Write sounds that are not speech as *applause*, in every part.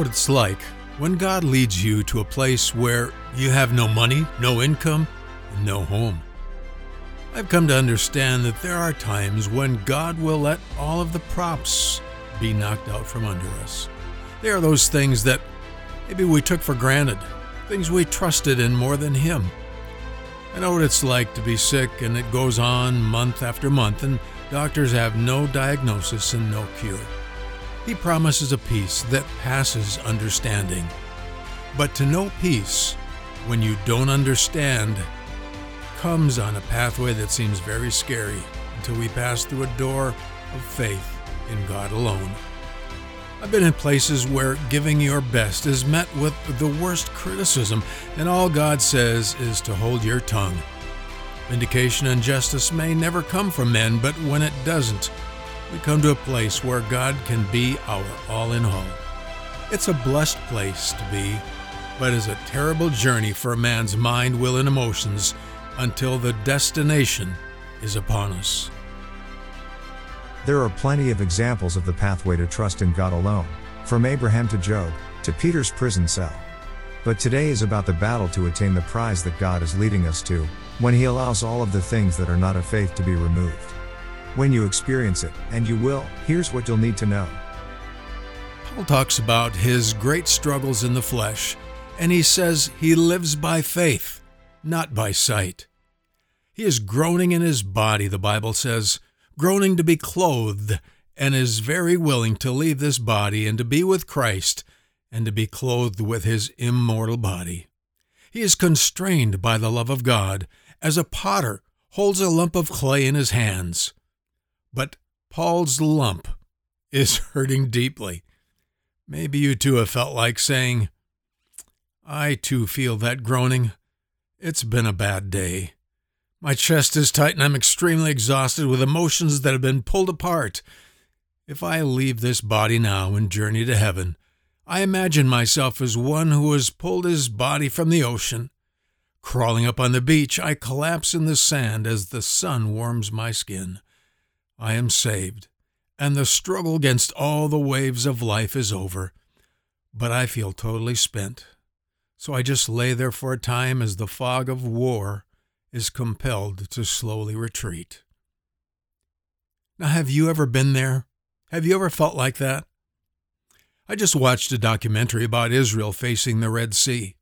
what it's like when God leads you to a place where you have no money, no income, and no home. I've come to understand that there are times when God will let all of the props be knocked out from under us. They are those things that maybe we took for granted, things we trusted in more than Him. I know what it's like to be sick and it goes on month after month, and doctors have no diagnosis and no cure. He promises a peace that passes understanding. But to know peace when you don't understand comes on a pathway that seems very scary until we pass through a door of faith in God alone. I've been in places where giving your best is met with the worst criticism, and all God says is to hold your tongue. Vindication and justice may never come from men, but when it doesn't, we come to a place where God can be our all in all. It's a blessed place to be, but is a terrible journey for a man's mind, will, and emotions until the destination is upon us. There are plenty of examples of the pathway to trust in God alone, from Abraham to Job, to Peter's prison cell. But today is about the battle to attain the prize that God is leading us to, when He allows all of the things that are not of faith to be removed. When you experience it, and you will, here's what you'll need to know. Paul talks about his great struggles in the flesh, and he says he lives by faith, not by sight. He is groaning in his body, the Bible says, groaning to be clothed, and is very willing to leave this body and to be with Christ and to be clothed with his immortal body. He is constrained by the love of God, as a potter holds a lump of clay in his hands. But Paul's lump is *laughs* hurting deeply. Maybe you too have felt like saying, I too feel that groaning. It's been a bad day. My chest is tight and I'm extremely exhausted with emotions that have been pulled apart. If I leave this body now and journey to heaven, I imagine myself as one who has pulled his body from the ocean. Crawling up on the beach, I collapse in the sand as the sun warms my skin. I am saved, and the struggle against all the waves of life is over. But I feel totally spent. So I just lay there for a time as the fog of war is compelled to slowly retreat. Now, have you ever been there? Have you ever felt like that? I just watched a documentary about Israel facing the Red Sea.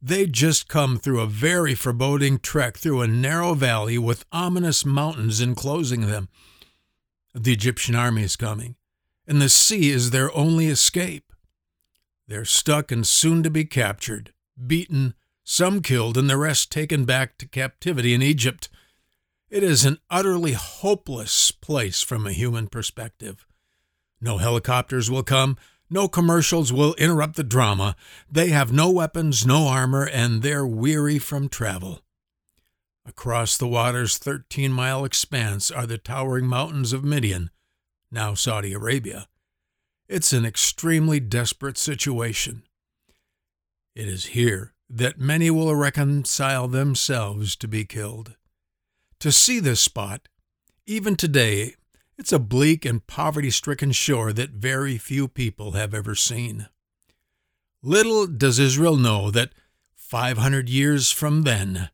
They'd just come through a very foreboding trek through a narrow valley with ominous mountains enclosing them. The Egyptian army is coming, and the sea is their only escape. They're stuck and soon to be captured, beaten, some killed, and the rest taken back to captivity in Egypt. It is an utterly hopeless place from a human perspective. No helicopters will come, no commercials will interrupt the drama. They have no weapons, no armor, and they're weary from travel. Across the water's 13 mile expanse are the towering mountains of Midian, now Saudi Arabia. It's an extremely desperate situation. It is here that many will reconcile themselves to be killed. To see this spot, even today, it's a bleak and poverty stricken shore that very few people have ever seen. Little does Israel know that 500 years from then,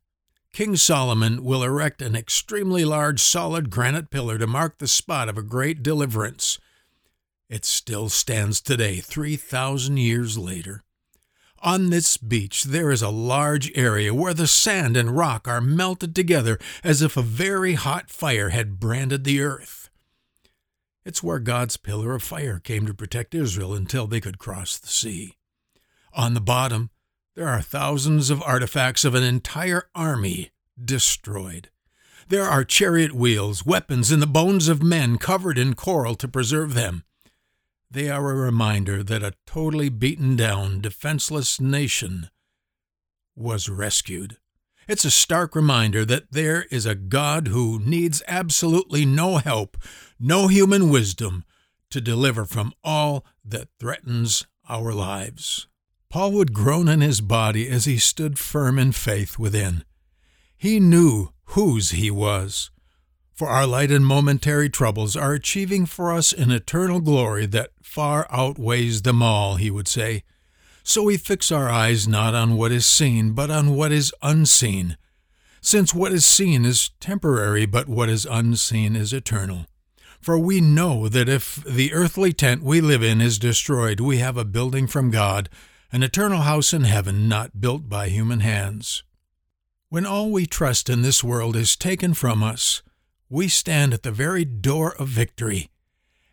King Solomon will erect an extremely large solid granite pillar to mark the spot of a great deliverance. It still stands today, 3,000 years later. On this beach, there is a large area where the sand and rock are melted together as if a very hot fire had branded the earth. It's where God's pillar of fire came to protect Israel until they could cross the sea. On the bottom, there are thousands of artifacts of an entire army destroyed. There are chariot wheels, weapons, and the bones of men covered in coral to preserve them. They are a reminder that a totally beaten down, defenseless nation was rescued. It's a stark reminder that there is a God who needs absolutely no help, no human wisdom to deliver from all that threatens our lives. Paul would groan in his body as he stood firm in faith within. He knew whose he was. For our light and momentary troubles are achieving for us an eternal glory that far outweighs them all, he would say. So we fix our eyes not on what is seen, but on what is unseen, since what is seen is temporary, but what is unseen is eternal. For we know that if the earthly tent we live in is destroyed, we have a building from God, an eternal house in heaven, not built by human hands. When all we trust in this world is taken from us, we stand at the very door of victory,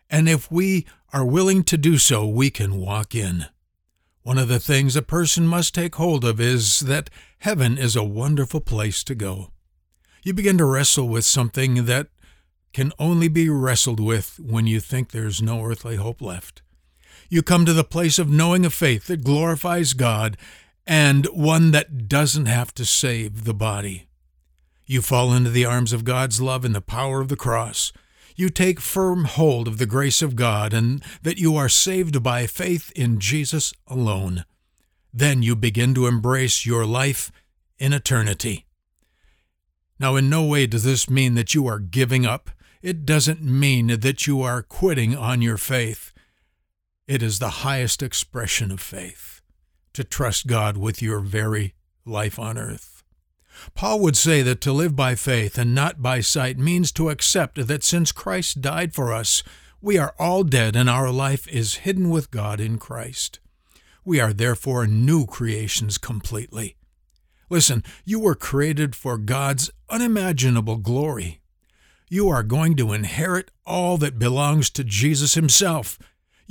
and if we are willing to do so, we can walk in. One of the things a person must take hold of is that heaven is a wonderful place to go. You begin to wrestle with something that can only be wrestled with when you think there's no earthly hope left. You come to the place of knowing a faith that glorifies God and one that doesn't have to save the body. You fall into the arms of God's love and the power of the cross. You take firm hold of the grace of God and that you are saved by faith in Jesus alone. Then you begin to embrace your life in eternity. Now, in no way does this mean that you are giving up. It doesn't mean that you are quitting on your faith. It is the highest expression of faith to trust God with your very life on earth. Paul would say that to live by faith and not by sight means to accept that since Christ died for us, we are all dead and our life is hidden with God in Christ. We are therefore new creations completely. Listen, you were created for God's unimaginable glory. You are going to inherit all that belongs to Jesus Himself.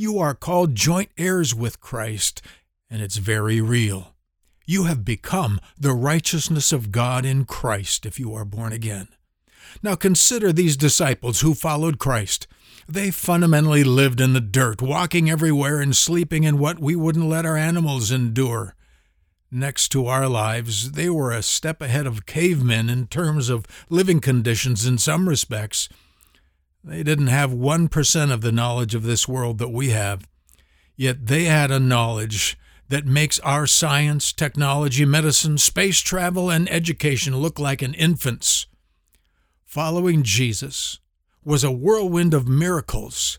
You are called joint heirs with Christ, and it's very real. You have become the righteousness of God in Christ if you are born again. Now consider these disciples who followed Christ. They fundamentally lived in the dirt, walking everywhere and sleeping in what we wouldn't let our animals endure. Next to our lives, they were a step ahead of cavemen in terms of living conditions in some respects. They didn't have 1% of the knowledge of this world that we have, yet they had a knowledge that makes our science, technology, medicine, space travel, and education look like an infant's. Following Jesus was a whirlwind of miracles.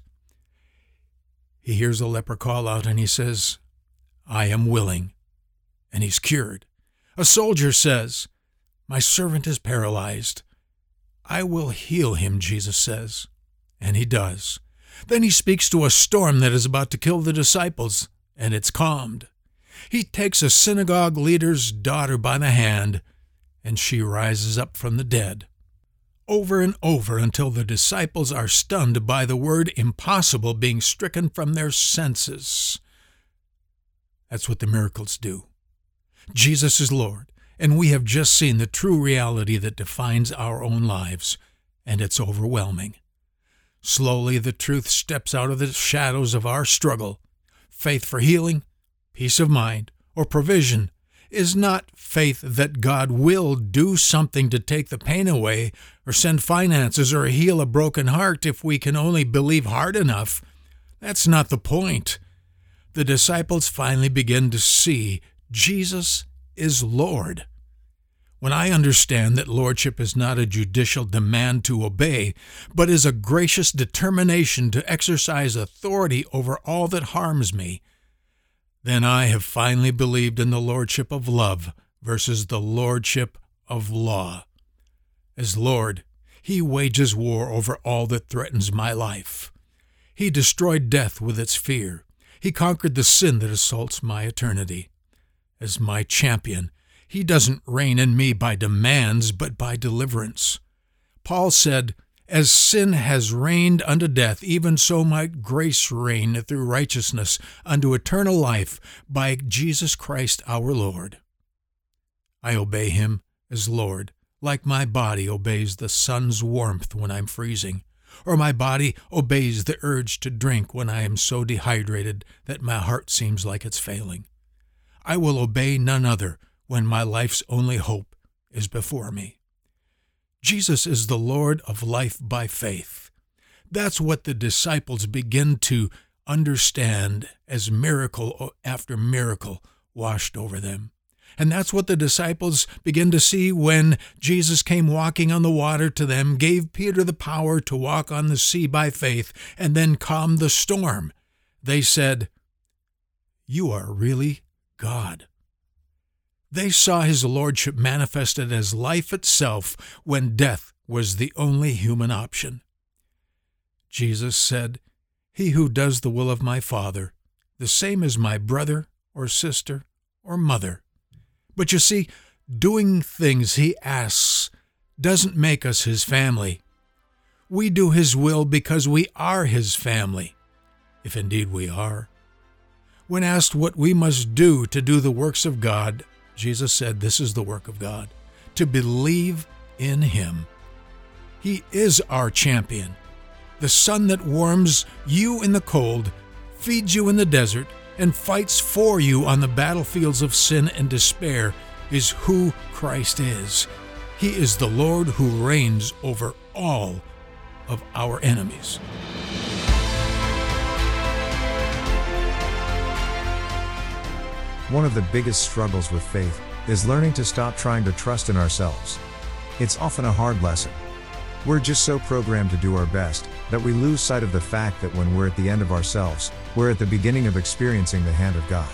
He hears a leper call out and he says, I am willing. And he's cured. A soldier says, My servant is paralyzed. I will heal him, Jesus says. And he does. Then he speaks to a storm that is about to kill the disciples, and it's calmed. He takes a synagogue leader's daughter by the hand, and she rises up from the dead. Over and over until the disciples are stunned by the word impossible being stricken from their senses. That's what the miracles do. Jesus is Lord, and we have just seen the true reality that defines our own lives, and it's overwhelming. Slowly, the truth steps out of the shadows of our struggle faith for healing, peace of mind, or provision is not faith that God will do something to take the pain away, or send finances, or heal a broken heart if we can only believe hard enough. That's not the point. The disciples finally begin to see Jesus is Lord. When I understand that lordship is not a judicial demand to obey, but is a gracious determination to exercise authority over all that harms me, then I have finally believed in the lordship of love versus the lordship of law. As Lord, He wages war over all that threatens my life. He destroyed death with its fear. He conquered the sin that assaults my eternity. As my champion, He doesn't reign in me by demands, but by deliverance. Paul said, as sin has reigned unto death, even so might grace reign through righteousness unto eternal life by Jesus Christ our Lord. I obey him as Lord, like my body obeys the sun's warmth when I'm freezing, or my body obeys the urge to drink when I am so dehydrated that my heart seems like it's failing. I will obey none other when my life's only hope is before me. Jesus is the Lord of life by faith. That's what the disciples begin to understand as miracle after miracle washed over them. And that's what the disciples begin to see when Jesus came walking on the water to them, gave Peter the power to walk on the sea by faith, and then calmed the storm. They said, You are really God. They saw his lordship manifested as life itself when death was the only human option. Jesus said, He who does the will of my Father, the same as my brother or sister or mother. But you see, doing things he asks doesn't make us his family. We do his will because we are his family, if indeed we are. When asked what we must do to do the works of God, Jesus said, This is the work of God, to believe in him. He is our champion, the sun that warms you in the cold, feeds you in the desert, and fights for you on the battlefields of sin and despair is who Christ is. He is the Lord who reigns over all of our enemies. One of the biggest struggles with faith is learning to stop trying to trust in ourselves. It's often a hard lesson. We're just so programmed to do our best that we lose sight of the fact that when we're at the end of ourselves, we're at the beginning of experiencing the hand of God.